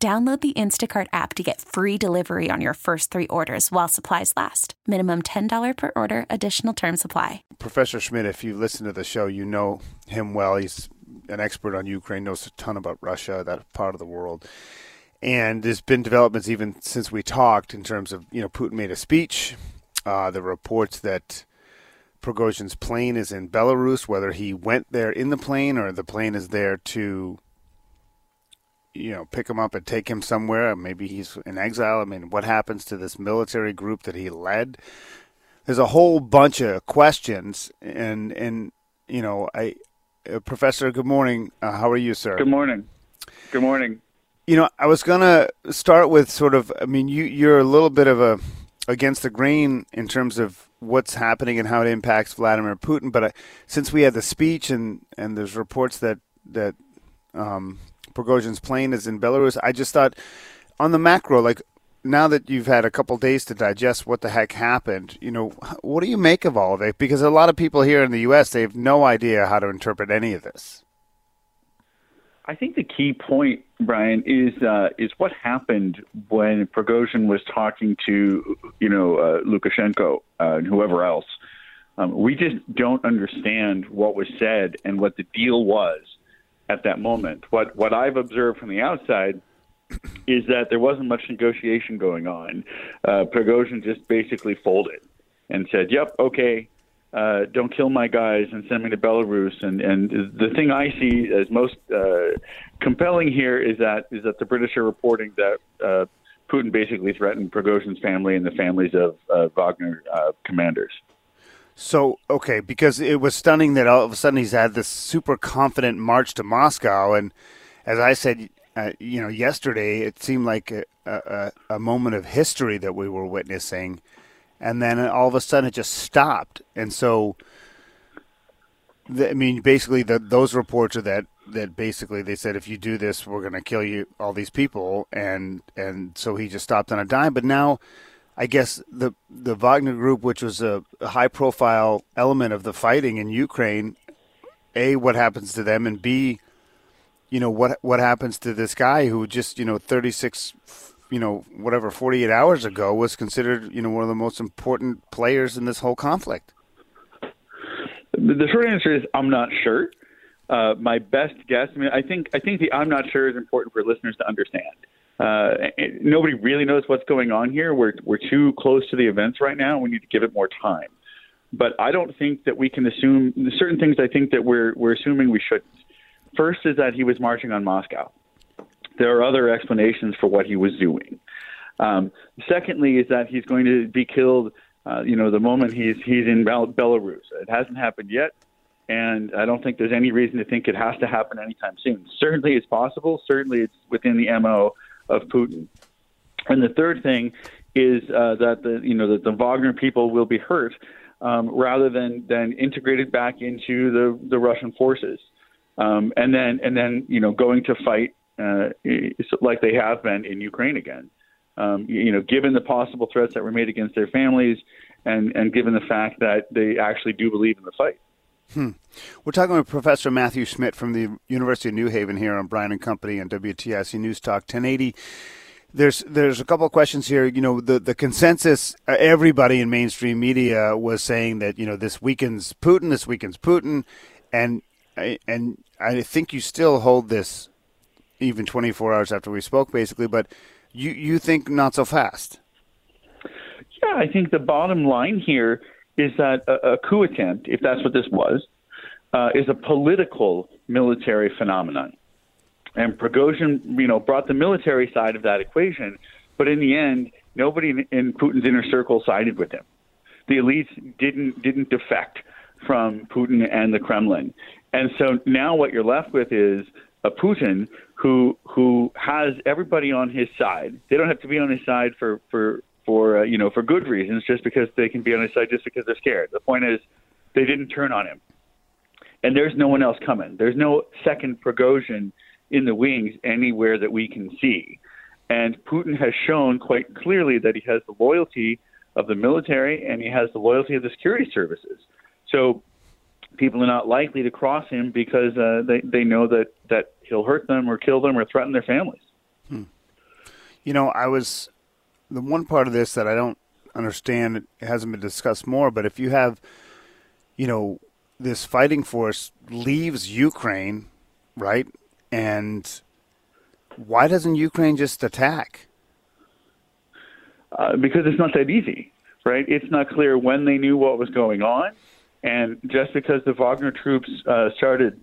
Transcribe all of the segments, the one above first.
Download the Instacart app to get free delivery on your first three orders while supplies last. Minimum $10 per order, additional term supply. Professor Schmidt, if you listen to the show, you know him well. He's an expert on Ukraine, knows a ton about Russia, that part of the world. And there's been developments even since we talked in terms of, you know, Putin made a speech. Uh, the reports that Prigozhin's plane is in Belarus, whether he went there in the plane or the plane is there to you know, pick him up and take him somewhere. Maybe he's in exile. I mean, what happens to this military group that he led? There's a whole bunch of questions, and and you know, I, uh, Professor, good morning. Uh, how are you, sir? Good morning. Good morning. You know, I was gonna start with sort of. I mean, you you're a little bit of a against the grain in terms of what's happening and how it impacts Vladimir Putin. But uh, since we had the speech and and there's reports that that um, Prigozhin's plane is in Belarus. I just thought on the macro, like now that you've had a couple days to digest what the heck happened, you know, what do you make of all of it? Because a lot of people here in the U.S. they have no idea how to interpret any of this. I think the key point, Brian, is uh, is what happened when Prigozhin was talking to, you know, uh, Lukashenko uh, and whoever else. Um, we just don't understand what was said and what the deal was at that moment. What what I've observed from the outside is that there wasn't much negotiation going on. Uh, Prigozhin just basically folded and said, "Yep, okay, uh, don't kill my guys and send me to Belarus." And and the thing I see as most uh, compelling here is that is that the British are reporting that. Uh, Putin basically threatened Prigozhin's family and the families of Wagner uh, commanders. So okay, because it was stunning that all of a sudden he's had this super confident march to Moscow, and as I said, uh, you know, yesterday it seemed like a, a, a, moment of history that we were witnessing, and then all of a sudden it just stopped, and so. I mean, basically, the, those reports are that that basically they said if you do this, we're going to kill you, all these people, and and so he just stopped on a dime. But now I guess the the Wagner Group, which was a, a high profile element of the fighting in Ukraine, a what happens to them, and b, you know what what happens to this guy who just you know 36, you know whatever 48 hours ago was considered you know one of the most important players in this whole conflict. The short answer is I'm not sure. Uh, my best guess, I mean, I think I think the I'm not sure is important for listeners to understand uh, nobody really knows what's going on here. We're we're too close to the events right now. We need to give it more time. But I don't think that we can assume certain things. I think that we're we're assuming we shouldn't. First is that he was marching on Moscow. There are other explanations for what he was doing. Um, secondly, is that he's going to be killed. Uh, you know, the moment he's he's in Bel- Belarus. It hasn't happened yet, and I don't think there's any reason to think it has to happen anytime soon. Certainly, it's possible. Certainly, it's within the mo of Putin. And the third thing is uh, that the you know that the Wagner people will be hurt um, rather than than integrated back into the the Russian forces, um, and then and then you know going to fight uh, like they have been in Ukraine again. Um, you know, given the possible threats that were made against their families, and and given the fact that they actually do believe in the fight. Hmm. We're talking with Professor Matthew Schmidt from the University of New Haven here on Brian and Company and WTIC News Talk 1080. There's there's a couple of questions here. You know, the the consensus, uh, everybody in mainstream media was saying that you know this weakens Putin, this weakens Putin, and and I think you still hold this even 24 hours after we spoke, basically. But you you think not so fast? Yeah, I think the bottom line here is that a, a coup attempt, if that's what this was, uh, is a political military phenomenon. And Prigozhin, you know, brought the military side of that equation, but in the end, nobody in Putin's inner circle sided with him. The elites didn't didn't defect from Putin and the Kremlin, and so now what you're left with is a Putin who who has everybody on his side. They don't have to be on his side for for for uh, you know for good reasons, just because they can be on his side just because they're scared. The point is, they didn't turn on him, and there's no one else coming. There's no second Prigozhin in the wings anywhere that we can see. And Putin has shown quite clearly that he has the loyalty of the military and he has the loyalty of the security services. So people are not likely to cross him because uh, they they know that that he'll hurt them or kill them or threaten their families. Hmm. You know, I was the one part of this that I don't understand. It hasn't been discussed more, but if you have, you know, this fighting force leaves Ukraine, right, and why doesn't Ukraine just attack? Uh, because it's not that easy, right? It's not clear when they knew what was going on, and just because the Wagner troops uh, started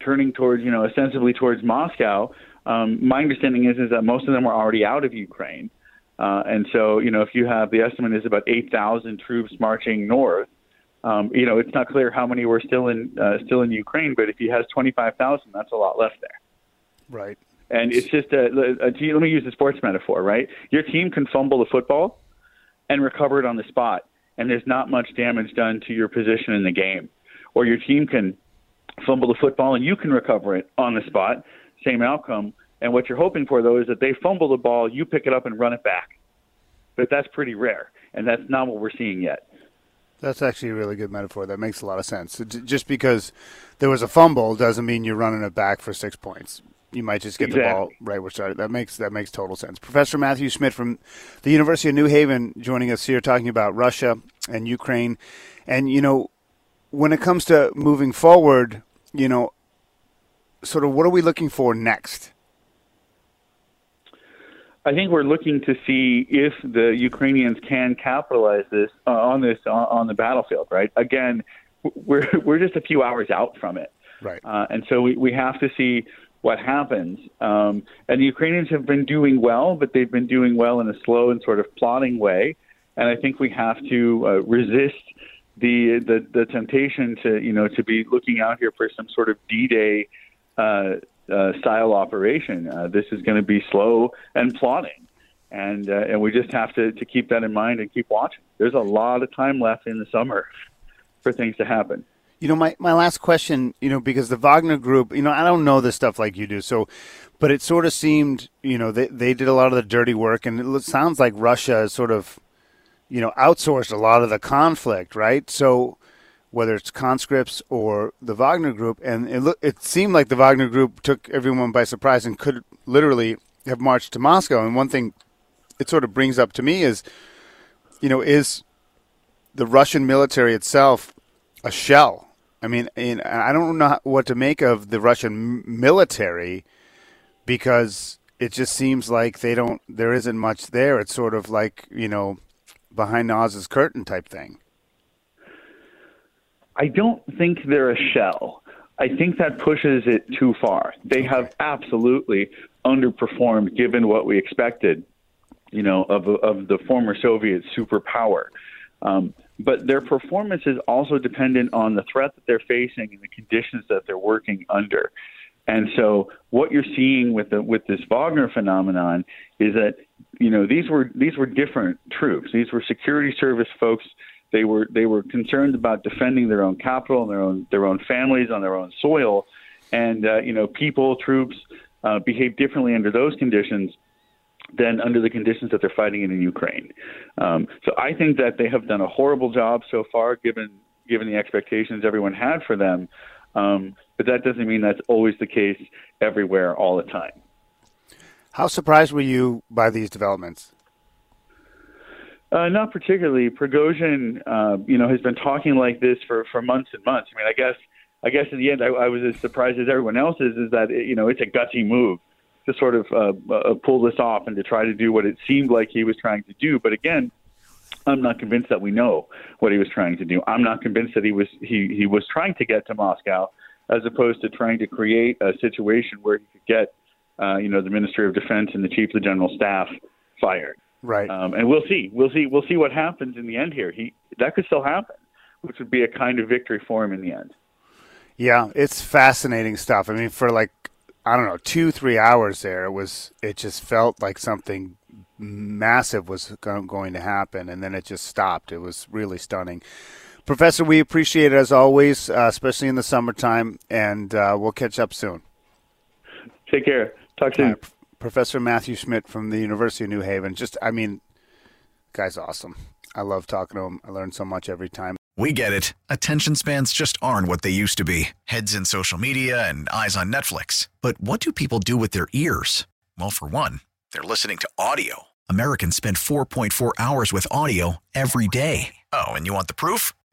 turning towards, you know, ostensibly towards Moscow, um, my understanding is is that most of them were already out of Ukraine, uh, and so you know, if you have the estimate is about eight thousand troops marching north, um, you know, it's not clear how many were still in uh, still in Ukraine, but if he has 25,000, that's a lot left there. Right. And it's just a, a, a let me use the sports metaphor, right? Your team can fumble the football and recover it on the spot, and there's not much damage done to your position in the game. Or your team can fumble the football and you can recover it on the spot, same outcome. And what you're hoping for though is that they fumble the ball, you pick it up and run it back. But that's pretty rare, and that's not what we're seeing yet. That's actually a really good metaphor. That makes a lot of sense. Just because there was a fumble doesn't mean you're running it back for six points. You might just get exactly. the ball right where started. That makes that makes total sense. Professor Matthew Schmidt from the University of New Haven joining us here, talking about Russia and Ukraine, and you know, when it comes to moving forward, you know, sort of what are we looking for next? I think we're looking to see if the Ukrainians can capitalize this uh, on this on, on, the battlefield. Right? Again, we're we're just a few hours out from it, right? Uh, and so we we have to see what happens. Um, and the Ukrainians have been doing well, but they've been doing well in a slow and sort of plodding way. And I think we have to uh, resist the, the the temptation to you know to be looking out here for some sort of D-Day. Uh, uh, style operation. Uh, this is going to be slow and plodding, and uh, and we just have to, to keep that in mind and keep watching. There's a lot of time left in the summer for things to happen. You know, my, my last question, you know, because the Wagner Group, you know, I don't know this stuff like you do, so, but it sort of seemed, you know, they, they did a lot of the dirty work, and it sounds like Russia has sort of, you know, outsourced a lot of the conflict, right? So, whether it's conscripts or the Wagner Group, and it, it seemed like the Wagner Group took everyone by surprise and could literally have marched to Moscow. And one thing it sort of brings up to me is, you know, is the Russian military itself a shell? I mean, I don't know what to make of the Russian military because it just seems like they don't. There isn't much there. It's sort of like you know, behind Oz's curtain type thing. I don't think they're a shell. I think that pushes it too far. They have absolutely underperformed given what we expected, you know, of of the former Soviet superpower. Um, but their performance is also dependent on the threat that they're facing and the conditions that they're working under. And so, what you're seeing with the with this Wagner phenomenon is that you know these were these were different troops. These were security service folks they were they were concerned about defending their own capital and their own their own families on their own soil, and uh, you know people troops uh, behave differently under those conditions than under the conditions that they're fighting in in Ukraine. Um, so I think that they have done a horrible job so far, given given the expectations everyone had for them. Um, but that doesn't mean that's always the case everywhere all the time. How surprised were you by these developments? Uh, not particularly. Prigozhin, uh, you know, has been talking like this for, for months and months. I mean, I guess, I guess in the end, I, I was as surprised as everyone else is, is that you know it's a gutsy move to sort of uh, uh, pull this off and to try to do what it seemed like he was trying to do. But again, I'm not convinced that we know what he was trying to do. I'm not convinced that he was he he was trying to get to Moscow, as opposed to trying to create a situation where he could get, uh, you know, the Ministry of Defense and the Chief of the General Staff fired. Right. Um, and we'll see. We'll see. We'll see what happens in the end here. He that could still happen, which would be a kind of victory for him in the end. Yeah, it's fascinating stuff. I mean, for like I don't know two three hours there. It was it just felt like something massive was going to happen, and then it just stopped. It was really stunning. Professor, we appreciate it as always, uh, especially in the summertime, and uh, we'll catch up soon. Take care. Talk soon. Professor Matthew Schmidt from the University of New Haven. Just, I mean, guy's awesome. I love talking to him. I learn so much every time. We get it. Attention spans just aren't what they used to be heads in social media and eyes on Netflix. But what do people do with their ears? Well, for one, they're listening to audio. Americans spend 4.4 hours with audio every day. Oh, and you want the proof?